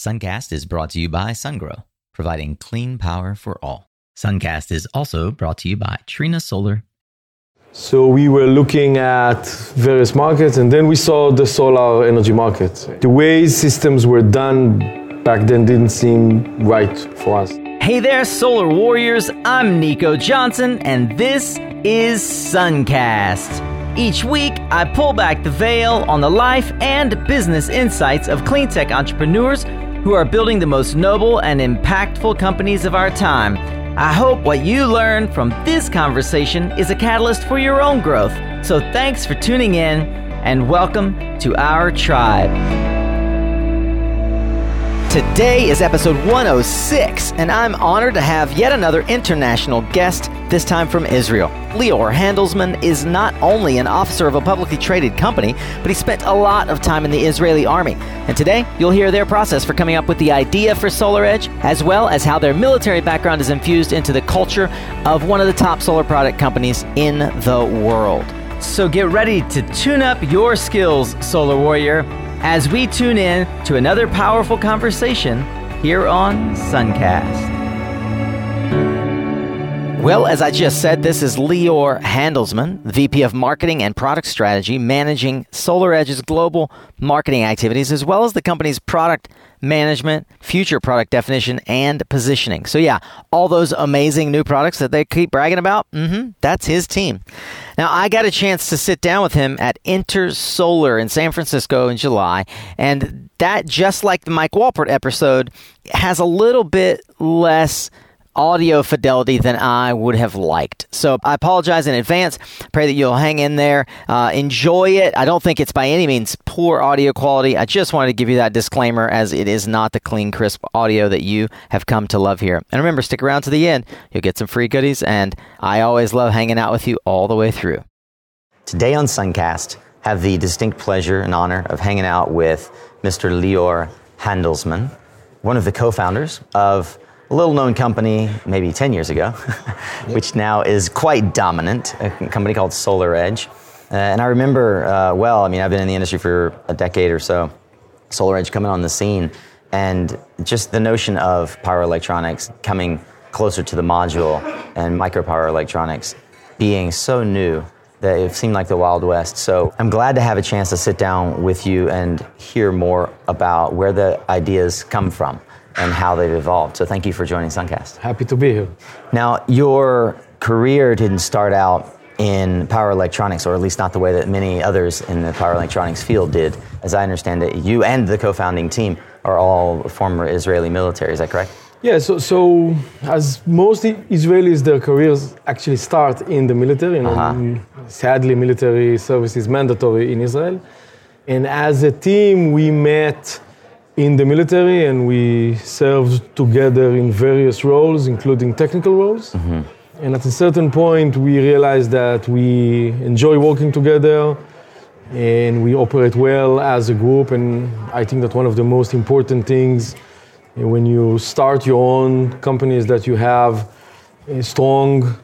Suncast is brought to you by SunGrow, providing clean power for all. Suncast is also brought to you by Trina Solar. So we were looking at various markets and then we saw the solar energy market. The way systems were done back then didn't seem right for us. Hey there, Solar Warriors. I'm Nico Johnson, and this is Suncast. Each week, I pull back the veil on the life and business insights of clean tech entrepreneurs who are building the most noble and impactful companies of our time. I hope what you learn from this conversation is a catalyst for your own growth. So thanks for tuning in and welcome to our tribe. Today is episode 106, and I'm honored to have yet another international guest, this time from Israel. Lior Handelsman is not only an officer of a publicly traded company, but he spent a lot of time in the Israeli army. And today, you'll hear their process for coming up with the idea for Solar Edge, as well as how their military background is infused into the culture of one of the top solar product companies in the world. So get ready to tune up your skills, Solar Warrior as we tune in to another powerful conversation here on Suncast. Well, as I just said, this is Lior Handelsman, VP of Marketing and Product Strategy, managing SolarEdge's global marketing activities, as well as the company's product management, future product definition, and positioning. So, yeah, all those amazing new products that they keep bragging about, mm-hmm, that's his team. Now, I got a chance to sit down with him at Intersolar in San Francisco in July, and that, just like the Mike Walpert episode, has a little bit less audio fidelity than I would have liked. So I apologize in advance. Pray that you'll hang in there. Uh, enjoy it. I don't think it's by any means poor audio quality. I just wanted to give you that disclaimer as it is not the clean, crisp audio that you have come to love here. And remember, stick around to the end. You'll get some free goodies, and I always love hanging out with you all the way through. Today on Suncast, have the distinct pleasure and honor of hanging out with Mr. Lior Handelsman, one of the co-founders of a little known company maybe 10 years ago, which now is quite dominant, a company called SolarEdge. Uh, and I remember uh, well, I mean, I've been in the industry for a decade or so, Solar Edge coming on the scene, and just the notion of power electronics coming closer to the module and micro power electronics being so new that it seemed like the Wild West. So I'm glad to have a chance to sit down with you and hear more about where the ideas come from and how they've evolved. So thank you for joining Suncast. Happy to be here. Now, your career didn't start out in power electronics, or at least not the way that many others in the power electronics field did. As I understand it, you and the co founding team are all former Israeli military, is that correct? Yeah, so, so as most Israelis, their careers actually start in the military. You know, uh-huh. Sadly, military service is mandatory in Israel. And as a team, we met in the military and we served together in various roles, including technical roles. Mm-hmm. And at a certain point, we realized that we enjoy working together and we operate well as a group. And I think that one of the most important things when you start your own company is that you have strong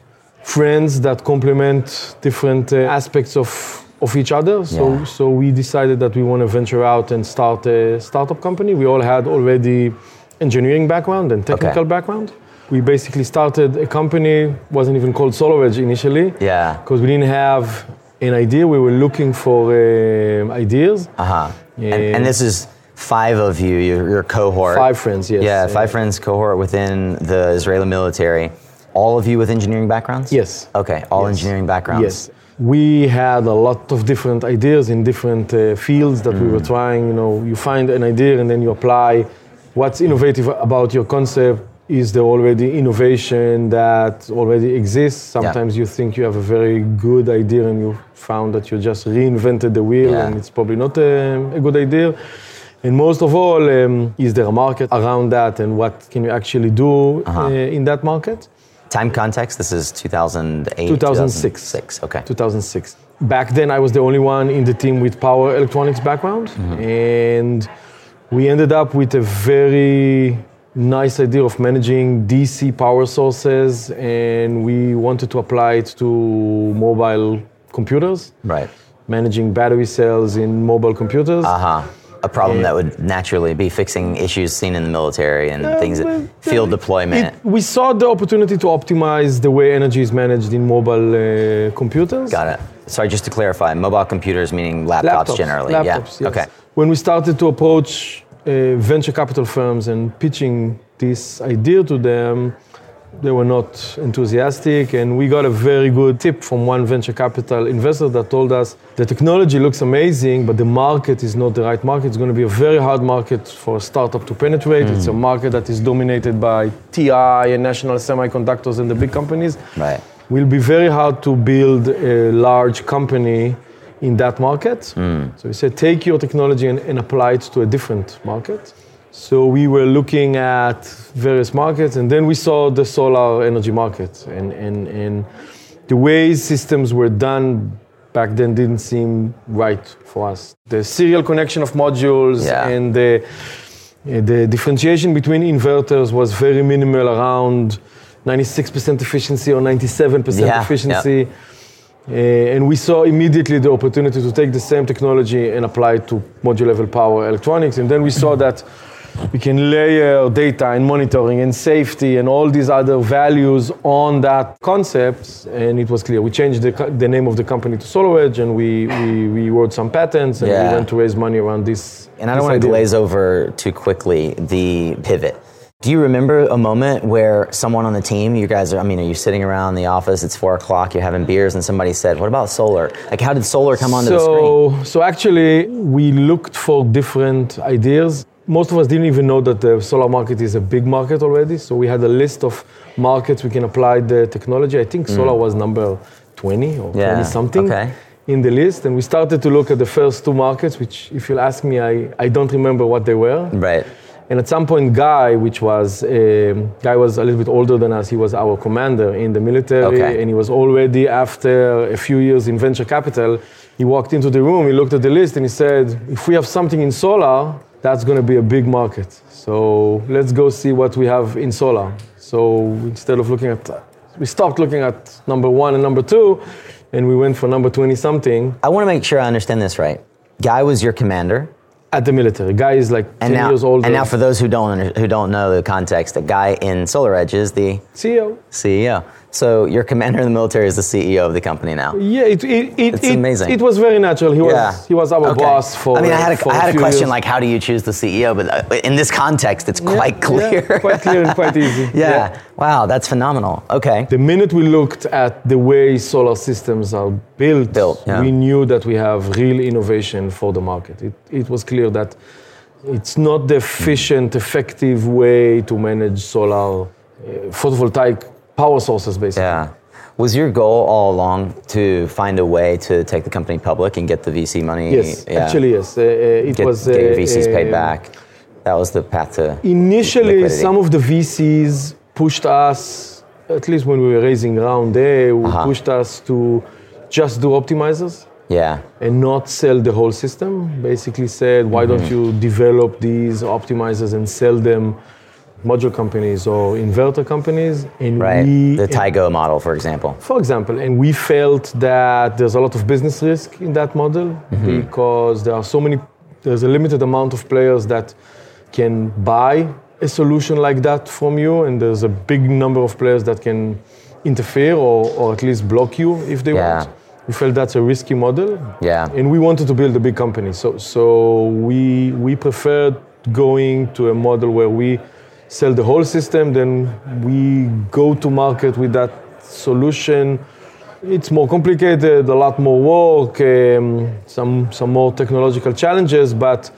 friends that complement different uh, aspects of of each other. So, yeah. so we decided that we want to venture out and start a startup company. We all had already engineering background and technical okay. background. We basically started a company, wasn't even called SolarEdge initially. Yeah. Because we didn't have an idea. We were looking for uh, ideas. Uh-huh. And, and, this is five of you, your, your cohort. Five friends, yes. Yeah, five friends cohort within the Israeli military. All of you with engineering backgrounds? Yes. Okay, all yes. engineering backgrounds. Yes we had a lot of different ideas in different uh, fields that mm. we were mm. trying. You know, you find an idea and then you apply. What's innovative about your concept is the already innovation that already exists. Sometimes yeah. you think you have a very good idea and you found that you just reinvented the wheel yeah. and it's probably not a, a, good idea. And most of all, um, is there a market around that and what can you actually do uh-huh. uh, in that market? Time context, this is 2008? 2006. 2006. Okay. 2006. Back then, I was the only one in the team with power electronics background. Mm-hmm. And we ended up with a very nice idea of managing DC power sources, and we wanted to apply it to mobile computers. Right. Managing battery cells in mobile computers. Uh huh. A problem that would naturally be fixing issues seen in the military and Yeah, things, that field deployment. It, we saw the opportunity to optimize the way energy is managed in mobile uh, computers. Got it. Sorry, just to clarify, mobile computers meaning laptops, generally. Laptops, yeah. yes. Okay. When we started to approach uh, venture capital firms and pitching this idea to them, they were not enthusiastic. And we got a very good tip from one venture capital investor that told us the technology looks amazing, but the market is not the right market. It's going to be a very hard market for a startup to penetrate. It's a hmm. market that is dominated by TI and National Semiconductors and the big companies Right. will be very hard to build a large company in that market. Hmm. So he said, take your technology and, and apply it to a different market. So we were looking at various markets, and then we saw the solar energy market, and, and, and the way systems were done back then didn't seem right for us. The serial connection of modules Yeah. and the, the differentiation between inverters was very minimal around 96% efficiency or 97% Yeah, yeah. efficiency. Uh, and we saw immediately the opportunity to take the same technology and apply it to module level power electronics. And then we saw that we can layer data and monitoring and safety and all these other values on that concept. And it was clear. We changed the, the name of the company to SolarEdge and we, we, we wrote some patents and Yeah. we went to raise money around this. And I don't want to glaze over too quickly the pivot. Do you remember a moment where someone on the team, you guys are, I mean, are you sitting around the office, it's four o'clock, you're having beers, and somebody said, What about solar? Like, how did solar come onto the screen? so, so actually, we looked for different ideas. Most of us didn't even know that the solar market is a big market already. So we had a list of markets we can apply the technology. I think solar was number 20 or Mm. Yeah, 20 something okay. in the list. And we started to look at the first two markets, which, if you'll ask me, I, I don't remember what they were. Right. And at some point, Guy, which was um, Guy was a little bit older than us. He was our commander in the military, Okay. and he was already after a few years in venture capital. He walked into the room, he looked at the list, and he said, "If we have something in solar, that's going to be a big market. So let's go see what we have in solar." So instead of looking at, we stopped looking at number one and number two, and we went for number twenty something I want to make sure I understand this right. Guy was your commander. at the military. Guy is like And ten now, years older. and now, for those who don't who don't know the context, the guy in Solar Edge is the CEO. CEO. So your commander in the military is the CEO of the company now. Yeah, it, it, it, It's it, amazing. It was very natural. He was Yeah. he was our Okay. boss for. I mean, I had a, had a question years. like, how do you choose the CEO? But uh, in this context, it's Yeah, quite yeah, clear. quite clear and quite easy. yeah. Wow, that's phenomenal. Okay. The minute we looked at the way solar systems are built, Built, yeah. we knew that we have real innovation for the market. It, it was clear that it's not the efficient, effective way to manage solar uh, photovoltaic power sources, basically. Yeah. Was your goal all along to find a way to take the company public and get the VC money? Yes, Yeah. actually, yes. Uh, uh, it get, was get your uh, VCs paid uh, back. That was the path to. Initially, liquidity. some of the VCs pushed us, at least when we were raising round A, Uh-huh. pushed us to just do optimizers Yeah. and not sell the whole system. Basically, said, why Mm-hmm. don't you develop these optimizers and sell them module companies or inverter companies? And Right. we, the Tigo model, for example. for example, and we felt that there's a lot of business risk in that model Mm-hmm. because there are so many, there's a limited amount of players that can buy a solution like that from you, and there's a big number of players that can interfere or, or at least block you if they Yeah. want. We felt that's a risky model, Yeah. and we wanted to build a big company. So, so we we preferred going to a model where we sell the whole system, then we go to market with that solution. It's more complicated, a lot more work, um, some some more technological challenges, but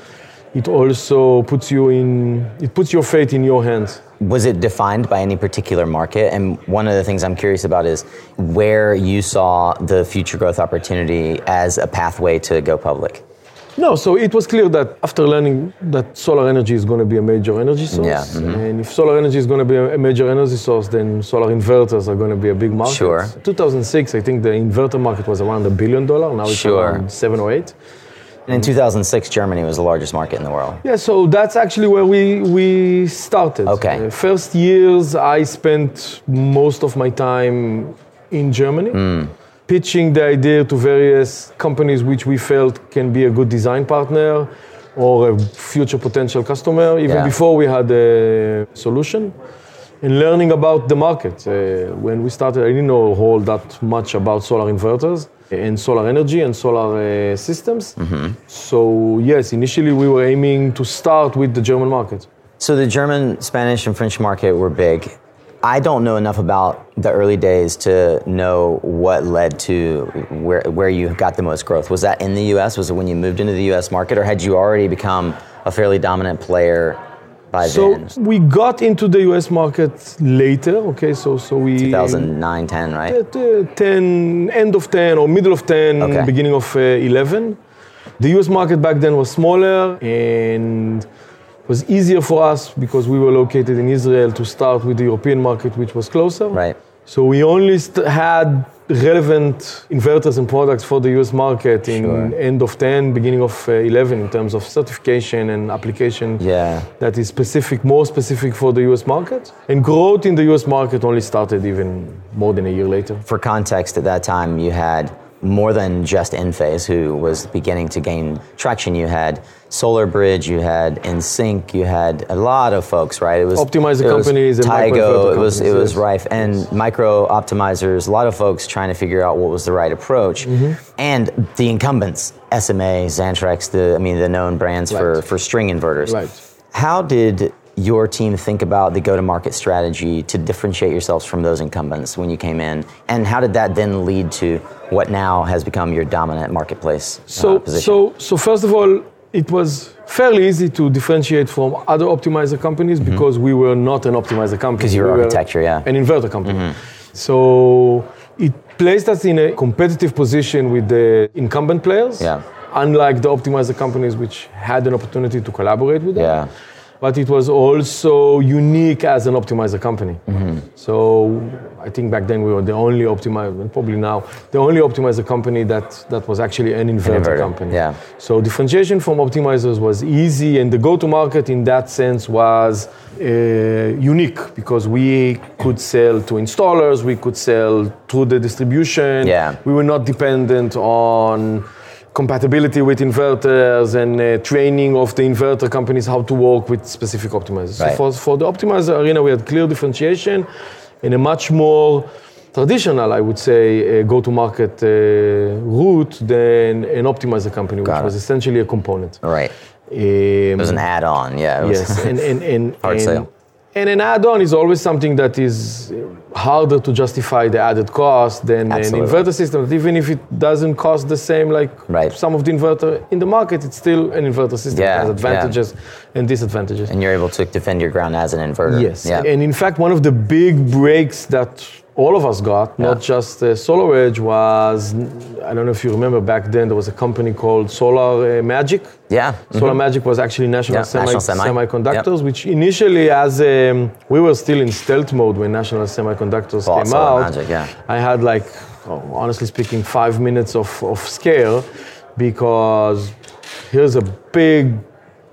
it also puts you in it puts your fate in your hands. Was it defined by any particular market? And one of the things I'm curious about is where you saw the future growth opportunity as a pathway to go public. No, so it was clear that after learning that solar energy is going to be a major energy source, Yeah, mhm. and if solar energy is going to be a major energy source, then solar inverters are going to be a big market. Sure. 2006, I think the inverter market was around a billion dollar. Now it's Sure. around seven or eight. And in 2006, Germany was the largest market in the world. Yeah, so that's actually where we we started. Okay. Uh, first years, I spent most of my time in Germany, Hmm. Pitching the idea to various companies which we felt can be a good design partner, or a future potential customer, even Yeah. before we had a solution. And learning about the market. Uh, when we started, I didn't know a whole that much about solar inverters and solar energy and solar uh, systems. So yes, initially we were aiming to start with the German market. So the German, Spanish, and French market were big. I don't know enough about the early days to know what led to where where you got the most growth. Was that in the U.S.? Was it when you moved into the U.S. market, or had you already become a fairly dominant player by So then? So we got into the US market later, okay? So, so we. 2009, 10, right? At, uh, 10, end of 10 or middle of 10, Okay. beginning of uh, 11. The US market back then was smaller and was easier for us because we were located in Israel to start with the European market, which was closer. Right. So we only st- had relevant inverters and products for the US market in Sure. end of 10, beginning of uh, 11 in terms of certification and application Yeah. that is specific, more specific for the US market. And growth in the US market only started even more than a year later. For context, at that time, you had more than just Enphase, who was beginning to gain traction. You had Solar Bridge, you had Enecsys, you had a lot of folks, right? It was Optimizer it was companies and Tigo. It was it was rife, and micro optimizers. A lot of folks trying to figure out what was the right approach, Mm-hmm. and the incumbents, SMA, Xantrex, the I mean the known brands for for string inverters. Right. How did your team think about the go-to-market strategy to differentiate yourselves from those incumbents when you came in, and how did that then lead to what now has become your dominant marketplace uh, So, position? so, so first of all, it was fairly easy to differentiate from other optimizer companies because we were not an optimizer company. Mm-hmm. 'Cause you were We architecture, yeah. Mm-hmm. An inverter company. So it placed us in a competitive position with the incumbent players. Yeah. Unlike the optimizer companies, which had an opportunity to collaborate with them. Yeah. But it was also unique as an optimizer company. Mm-hmm. So I think back then we were the only optimizer, and probably now, the only optimizer company that, that was actually an inverter, inverter, company. yeah. So differentiation from optimizers was easy, and the go-to-market in that sense was uh, unique because we could sell to installers, we could sell through the distribution. Yeah. We were not dependent on compatibility with inverters and uh, training of the inverter companies how to work with specific optimizers. Right. So for, for the optimizer arena, we had clear differentiation in a much more traditional, I would say, uh, go-to-market uh, route than an optimizer company, which it. was essentially a component. All right. Um, It was an add-on. Yeah. It was, yes, and and and, Hard and, sale. And an add-on is always something that is harder to justify the added cost than Absolutely. an inverter system. Even if it doesn't cost the same like Right. some of the inverter in the market, it's still an inverter system. Yeah, it has yeah. advantages and disadvantages. and you're able to defend your ground as an inverter. Yes, Yeah. and in fact, one of the big breaks that all of us got, not just uh, Solar Edge, was I don't know if you remember back then there was a company called Solar uh, Magic. yeah. Solar Magic was actually National, Yeah, Semi- National Semi. Semiconductors, which initially, as um, we were still in stealth mode when National Semiconductors Bought came Solar out, Magic, yeah. I had like, oh, honestly speaking, five minutes of, of scare because here's a big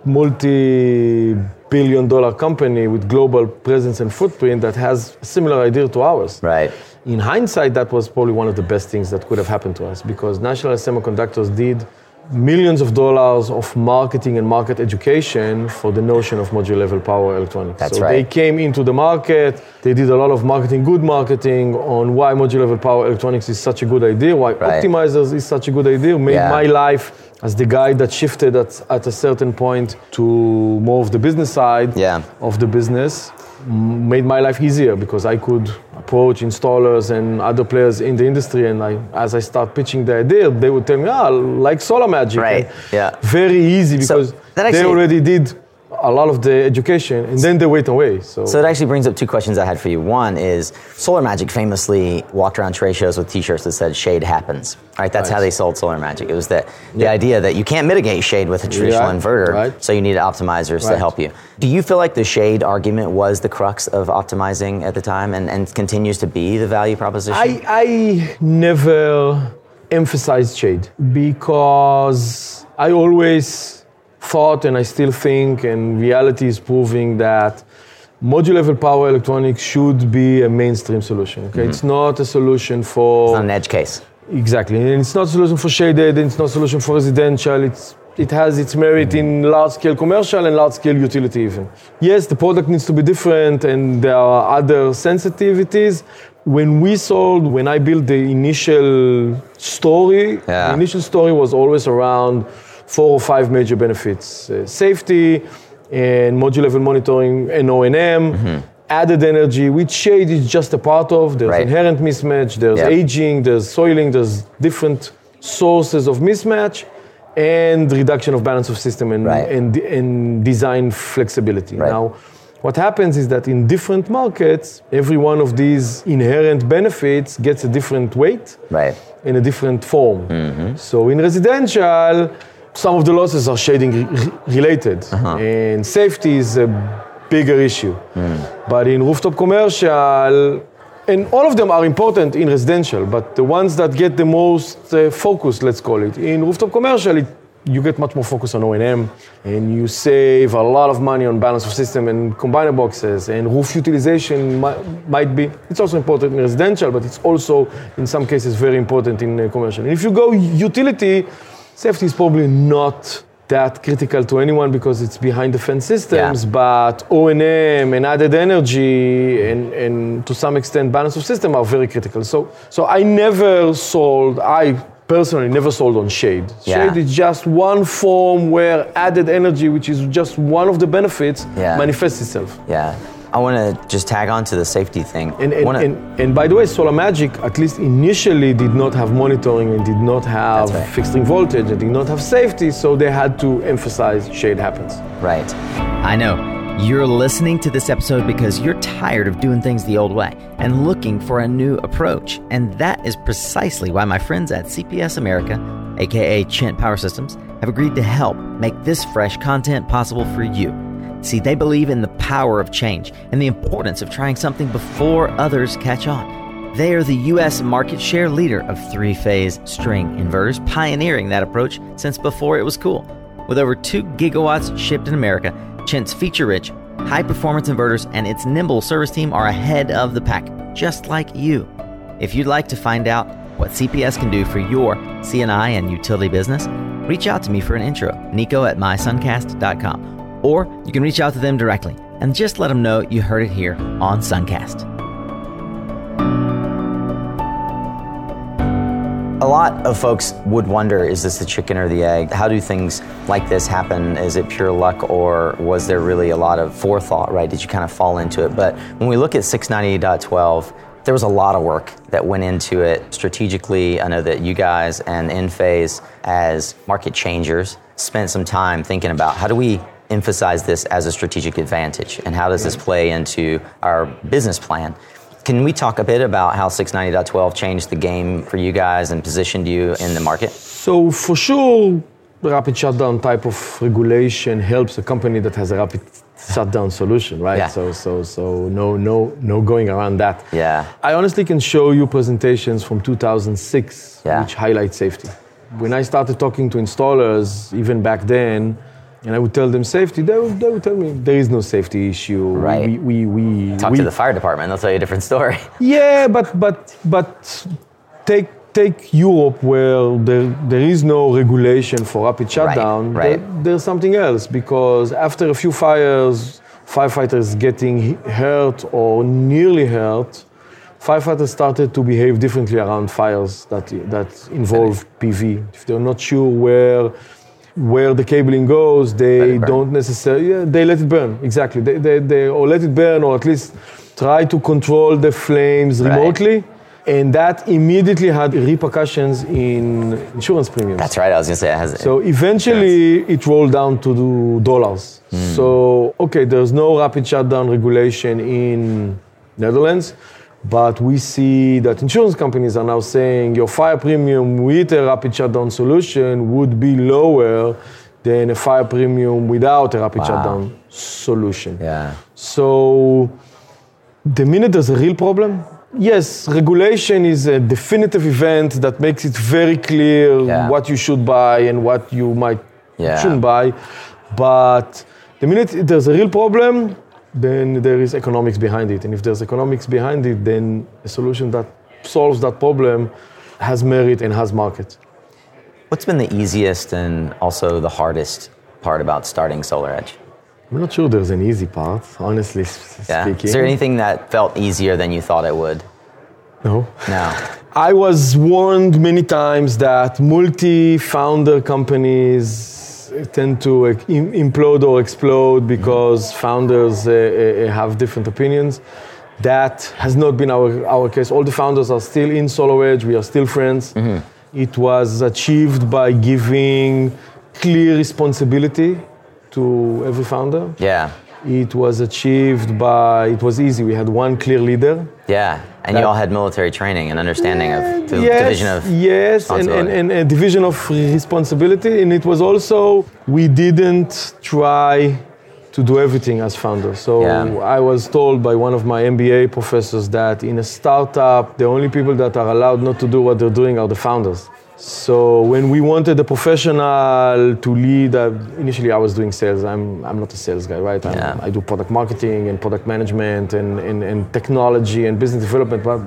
multi-billion dollar company with global presence and footprint that has a similar idea to ours. Right. In hindsight, that was probably one of the best things that could have happened to us because National Semiconductors did millions of dollars of marketing and market education for the notion of module level power electronics. That's so right. they came into the market, they did a lot of marketing, good marketing on why module level power electronics is such a good idea, why Right. optimizers is such a good idea, made Yeah. my life as the guy that shifted at, at a certain point to more of the business side Yeah. of the business made my life easier because I could approach installers and other players in the industry and I, as I start pitching the idea, they would tell me, ah, like Solar Magic. Right, And yeah. Very easy So because they already did a lot of the education and then they wait away. So, So it actually brings up two questions I had for you. One is Solar Magic famously walked around trade shows with T-shirts that said "Shade happens." Right, that's how they sold Solar Magic. It was that the idea that you can't mitigate shade with a traditional Yeah, inverter, right. so you need optimizers to help you. Do you feel like the shade argument was the crux of optimizing at the time, and, and continues to be the value proposition? I, I never emphasized shade because I always thought, and I still think, and reality is proving that module level power electronics should be a mainstream solution. Okay, mm-hmm. it's not a solution for on an edge case. exactly, and it's not a solution for shaded, and it's not a solution for residential. It's it has its merit in large scale commercial and large scale utility even. Yes, the product needs to be different and there are other sensitivities. When we sold, when I built the initial story, Yeah. the initial story was always around four or five major benefits. Uh, safety and module level monitoring and O&M. Mm-hmm. Added energy, which shade is just a part of. There's Right. inherent mismatch, there's Yep. aging, there's soiling, there's different sources of mismatch, and reduction of balance of system and, Right. and, and design flexibility. Right. Now, what happens is that in different markets, every one of these inherent benefits gets a different weight Right. in a different form. So in residential, some of the losses are shading re- re- related, and safety is a bigger issue. But in rooftop commercial, and all of them are important in residential, but the ones that get the most uh, focus, let's call it, in rooftop commercial, it, you get much more focus on O&M, and you save a lot of money on balance of system and combiner boxes, and roof utilization might, might be, it's also important in residential, but it's also, in some cases, very important in uh, commercial. And if you go utility, safety is probably not that critical to anyone because it's behind defense systems, Yeah. but O&M and added energy and, and to some extent balance of system are very critical. So, so I never sold, I personally never sold on shade. Yeah. Shade is just one form where added energy, which is just one of the benefits, Yeah. manifests itself. Yeah. I want to just tag on to the safety thing. And, and, Wanna- and, and by the way, Solar Magic, at least initially, did not have monitoring and did not have right. fixed string voltage and did not have safety, so they had to emphasize shade happens. right. I know. You're listening to this episode because you're tired of doing things the old way and looking for a new approach. And that is precisely why my friends at CPS America, aka Chint Power Systems, have agreed to help make this fresh content possible for you. See, they believe in the power of change and the importance of trying something before others catch on. They are the U.S. market share leader of three phase string inverters, pioneering that approach since before it was cool. With over 2 gigawatts shipped in America, Chint's feature rich, high performance inverters and its nimble service team are ahead of the pack, just like you. If you'd like to find out what CPS can do for your C&I and utility business, reach out to me for an intro, nico at mysuncast.com. Or you can reach out to them directly and just let them know you heard it here on Suncast. A lot of folks would wonder is this the chicken or the egg? How do things like this happen? Is it pure luck or was there really a lot of forethought, right? Did you kind of fall into it? But when we look at 698.12, there was a lot of work that went into it strategically. I know that you guys and Enphase, as market changers, spent some time thinking about how do we emphasize this as a strategic advantage and how does this play into our business plan? Can we talk a bit about how 690.12 changed the game for you guys and positioned you in the market? So for sure, the rapid shutdown type of regulation helps a company that has a rapid shutdown solution, right? Yeah. So so so no no no going around that. Yeah. I honestly can show you presentations from 2006 Yeah. which highlight safety. When I started talking to installers, even back then, and I would tell them safety, they would, they would tell me there is no safety issue. Right. We, we, we, Talk we, to the fire department, they'll tell you a different story. yeah, but but but take take Europe where there there is no regulation for rapid shutdown. right. there- there's something else because after a few fires, firefighters getting hurt or nearly hurt, firefighters started to behave differently around fires that that involve PV. If they're not sure where where the cabling goes, they don't necessarily. Yeah, they let it burn. Exactly. They, they, they or let it burn, or at least try to control the flames Right. remotely. And that immediately had repercussions in insurance premiums. That's right, I was gonna say it has. So eventually it rolled down to do dollars. Hmm. So okay, there's no rapid shutdown regulation in Netherlands, but we see that insurance companies are now saying your fire premium with a rapid shutdown solution would be lower than a fire premium without a rapid Wow. shutdown solution. yeah. So, the minute there's a real problem, yes, regulation is a definitive event that makes it very clear Yeah. what you should buy and what you might Yeah. shouldn't buy. But the minute there's a real problem, then there is economics behind it. And if there's economics behind it, then a solution that solves that problem has merit and has market. What's been the easiest and also the hardest part about starting SolarEdge? I'm not sure there's an easy part, honestly Yeah. speaking. Is there anything that felt easier than you thought it would? No. No. I was warned many times that multi-founder companies tend to implode or explode because founders uh, uh, have different opinions. That has not been our, our case. All the founders are still in SolarEdge. We are still friends. It was achieved by giving clear responsibility to every founder. Yeah. It was achieved by, it was easy. We had one clear leader Yeah. And you all had military training and understanding of the yes, division of yes, and, and, and a division of responsibility. And it was also we didn't try to do everything as founders. So Yeah. I was told by one of my MBA professors that in a startup, the only people that are allowed not to do what they're doing are the founders. So when we wanted a professional to lead, uh, initially I was doing sales. I'm, I'm not a sales guy, right? Yeah. I do product marketing and product management and, and, and technology and business development. But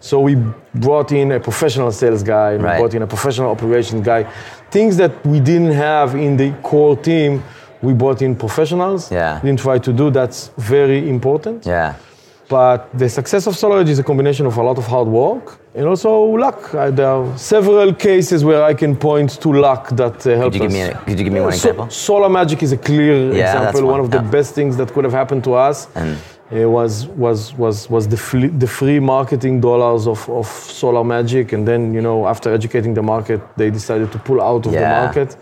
so we brought in a professional sales guy, and Right. we brought in a professional operations guy. Things that we didn't have in the core team, we brought in professionals. Yeah. Didn't try to do. That's very important. Yeah. But the success of SolarEdge is a combination of a lot of hard work and also luck. Uh, there are several cases where I can point to luck that uh, helped Could you give me a, could you give me one So- example? Solar Magic is a clear Yeah, example. one, One of the yeah. best things that could have happened to us And uh, was was was was the free, the free marketing dollars of, of Solar Magic, and then you know after educating the market, they decided to pull out of the market.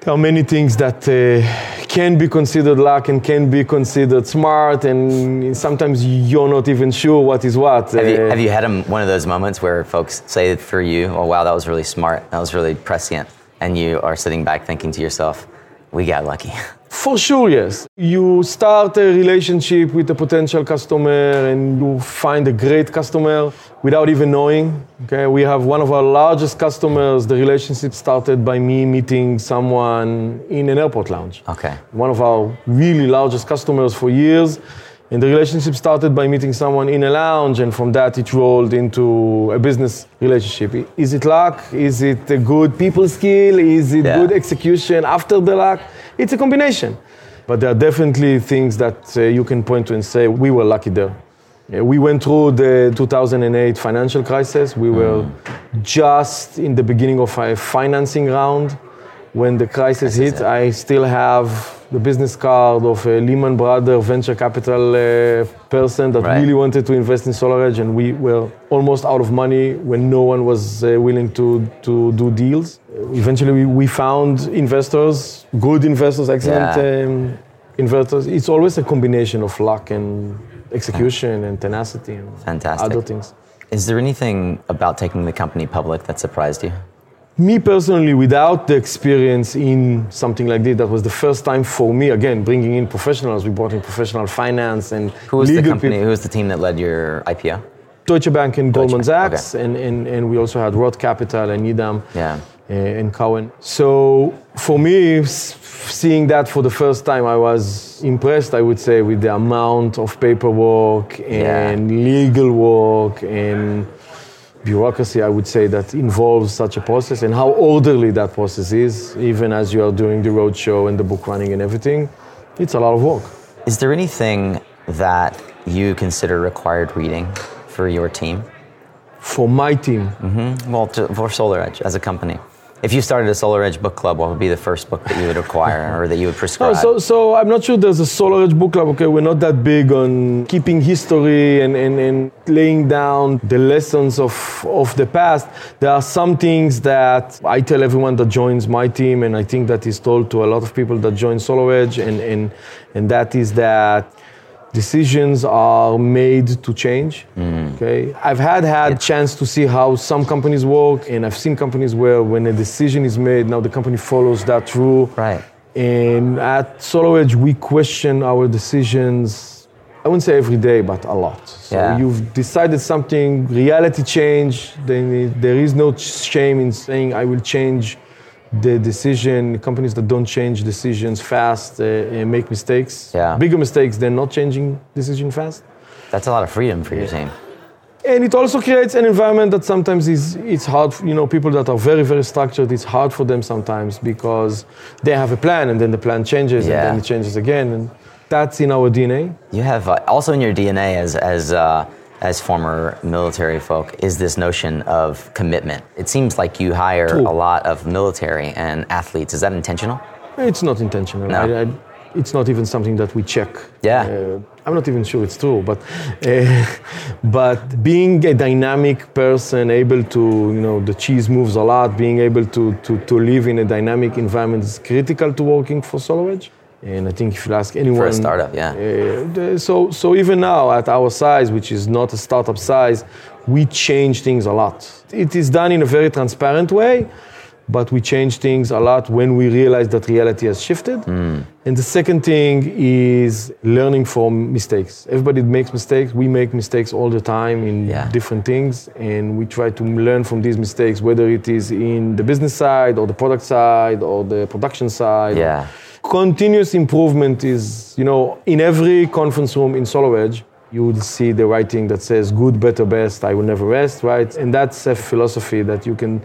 There are many things that uh, can be considered luck and can be considered smart, and sometimes you're not even sure what is what. have you, Uh, have you had a, one of those moments where folks say for you, oh, wow, that was really smart, that was really prescient, and you are sitting back thinking to yourself, we got lucky. For sure, yes. You start a relationship with a potential customer and you find a great customer without even knowing. Okay, we have one of our largest customers. The relationship started by me meeting someone in an airport lounge. Okay. One of our really largest customers for years. And the relationship started by meeting someone in a lounge, and from that it rolled into a business relationship. Is it luck? Is it a good people skill? Is it Yeah. good execution after the luck? It's a combination. But there are definitely things that uh, you can point to and say, we were lucky there. Yeah, we went through the 2008 financial crisis. We were just in the beginning of a financing round when the crisis hit. I still have the business card of a Lehman Brothers venture capital uh, person that Right. really wanted to invest in SolarEdge, and we were almost out of money when no one was uh, willing to, to do deals. Eventually, we, we found investors, good investors, excellent Yeah. um, investors. It's always a combination of luck and execution and tenacity and Fantastic. other things. Is there anything about taking the company public that surprised you? Me personally, without the experience in something like this, that was the first time for me. Again, bringing in professionals, we brought in professional finance and Who was the company? people. Who was the team that led your IPO? Deutsche Bank and Goldman Bank, Sachs, and, and, and we also had Roth Capital and Needham Yeah. uh, and Cowen. So for me, seeing that for the first time, I was impressed, I would say, with the amount of paperwork and legal work and bureaucracy, I would say, that involves such a process and how orderly that process is, even as you are doing the roadshow and the book running and everything. It's a lot of work. Is there anything that you consider required reading for your team? For my team, mm-hmm. Well, to, for Solar Edge as a company. If you started a Solar Edge book club, what would be the first book that you would acquire or that you would No, prescribe? so, so I'm not sure there's a Solar Edge book club. Okay, we're not that big on keeping history and, and, and laying down the lessons of, of the past. There are some things that I tell everyone that joins my team, and I think that is told to a lot of people that join Solar Edge, and, and, and that is that decisions are made to change. Mm. Okay, I've had had chance to see how some companies work, and I've seen companies where when a decision is made, now the company follows that rule. right. And at SolarEdge, we question our decisions. I wouldn't say every day, but a lot. So Yeah. you've decided something, reality change. Then there is no shame in saying I will change the decision. Companies that don't change decisions fast uh, uh, make mistakes. Yeah. Bigger mistakes than not changing decision fast. That's a lot of freedom for your team. and it also creates an environment that sometimes is it's hard you know people that are very very structured it's hard for them sometimes because they have a plan and then the plan changes Yeah. and then it changes again and that's in our dna You have uh, also in your DNA as as uh, as former military folk is this notion of commitment. It seems like you hire True. a lot of military and athletes. Is that intentional? it's not intentional No. I, I, it's not even something that we check Yeah. Uh, i'm not even sure it's true but uh, but being a dynamic person able to you know the cheese moves a lot being able to to, to live in a dynamic environment is critical to working for SolarEdge. And I think if you ask anyone, startup, yeah. uh, so so even now at our size, which is not a startup size, we change things a lot. It is done in a very transparent way, but we change things a lot when we realize that reality has shifted. Hmm. And the second thing is learning from mistakes. Everybody makes mistakes. We make mistakes all the time in Yeah. different things, and we try to learn from these mistakes, whether it is in the business side or the product side or the production side. Yeah. Continuous improvement is, you know, in every conference room in SolarEdge, you will see the writing that says good, better, best, I will never rest, right? And that's a philosophy that you can,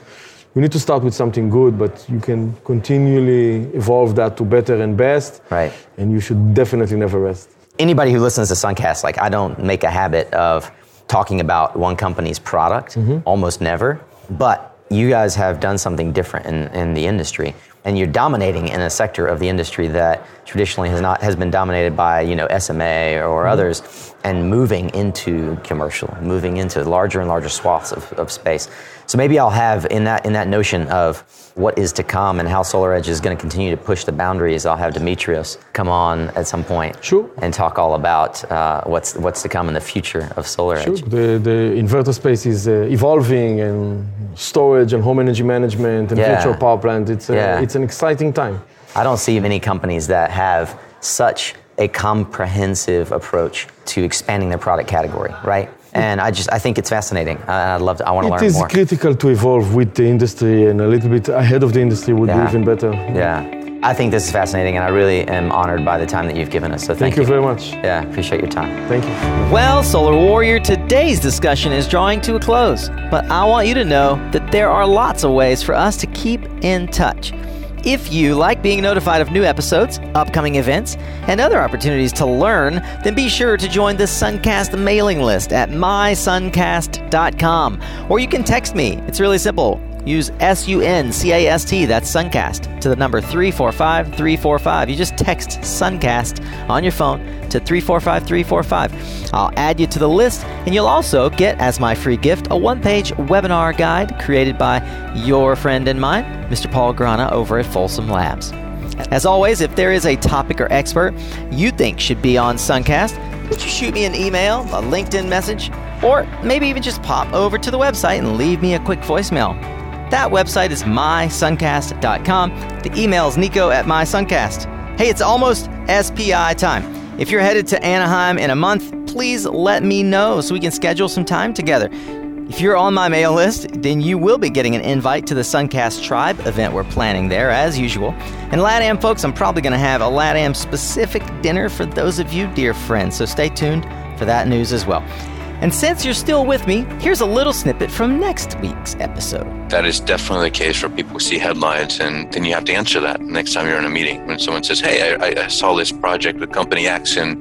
you need to start with something good, but you can continually evolve that to better and best. Right. And you should definitely never rest. Anybody who listens to Suncast, like I don't make a habit of talking about one company's product, mm-hmm. almost never. But you guys have done something different in, in the industry, and you're dominating in a sector of the industry that traditionally has not has been dominated by you know SMA or mm-hmm. others, and moving into commercial, moving into larger and larger swaths of, of space. So maybe I'll have in that in that notion of what is to come and how Solar Edge is going to continue to push the boundaries. I'll have Demetrios come on at some point Sure. and talk all about uh, what's what's to come in the future of SolarEdge. Sure. The, the inverter space is uh, evolving and storage and home energy management and Yeah. virtual power plant. It's, a, Yeah. it's an exciting time. I don't see many companies that have such a comprehensive approach to expanding their product category, right? And I just I think it's fascinating. I, I'd love to. I want to It learn more. It is critical to evolve with the industry and a little bit ahead of the industry would Yeah. be even better. Yeah, I think this is fascinating, and I really am honored by the time that you've given us. So thank, Thank you very much. Yeah, appreciate your time. Thank you. Well, Solar Warrior, today's discussion is drawing to a close, but I want you to know that there are lots of ways for us to keep in touch. If you like being notified of new episodes, upcoming events, and other opportunities to learn, then be sure to join the Suncast mailing list at mysuncast.com. Or you can text me. It's really simple. Use S U N C A S T, that's Suncast, to the number 345 345. You just text Suncast on your phone to 345 345. I'll add you to the list, and you'll also get, as my free gift, a one page webinar guide created by your friend and mine, Mr. Paul Grana, over at Folsom Labs. As always, if there is a topic or expert you think should be on Suncast, would you shoot me an email, a LinkedIn message, or maybe even just pop over to the website and leave me a quick voicemail? That website is mysuncast.com. The email is nico at mysuncast. Hey, it's almost SPI time. If you're headed to Anaheim in a month, please let me know so we can schedule some time together. If you're on my mail list, then you will be getting an invite to the Suncast Tribe event we're planning there, as usual. And LATAM folks, I'm probably going to have a LATAM specific dinner for those of you dear friends, so stay tuned for that news as well. And since you're still with me, here's a little snippet from next week's episode. That is definitely the case where people who see headlines and then you have to answer that next time you're in a meeting. When someone says, Hey, I, I saw this project with company X and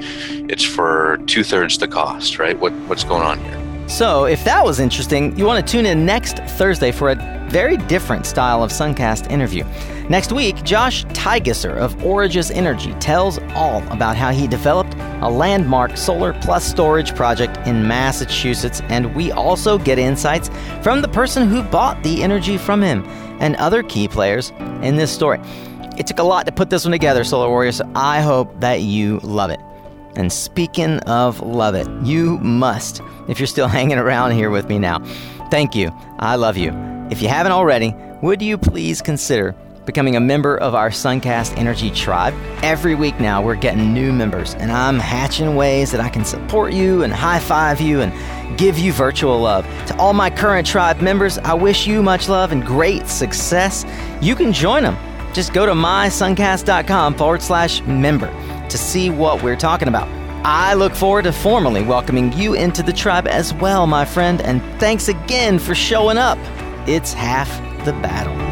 it's for two thirds the cost, right? What, what's going on here? So, if that was interesting, you want to tune in next Thursday for a very different style of Suncast interview. Next week, Josh Tygisser of Origis Energy tells all about how he developed a landmark solar plus storage project in Massachusetts, and we also get insights from the person who bought the energy from him and other key players in this story. It took a lot to put this one together, Solar Warriors, so I hope that you love it. And speaking of love it, you must, if you're still hanging around here with me now. Thank you. I love you. If you haven't already, would you please consider becoming a member of our Suncast Energy Tribe? Every week now, we're getting new members, and I'm hatching ways that I can support you and high five you and give you virtual love. To all my current tribe members, I wish you much love and great success. You can join them. Just go to mysuncast.com forward slash member to see what we're talking about. I look forward to formally welcoming you into the tribe as well, my friend, and thanks again for showing up. It's half the battle.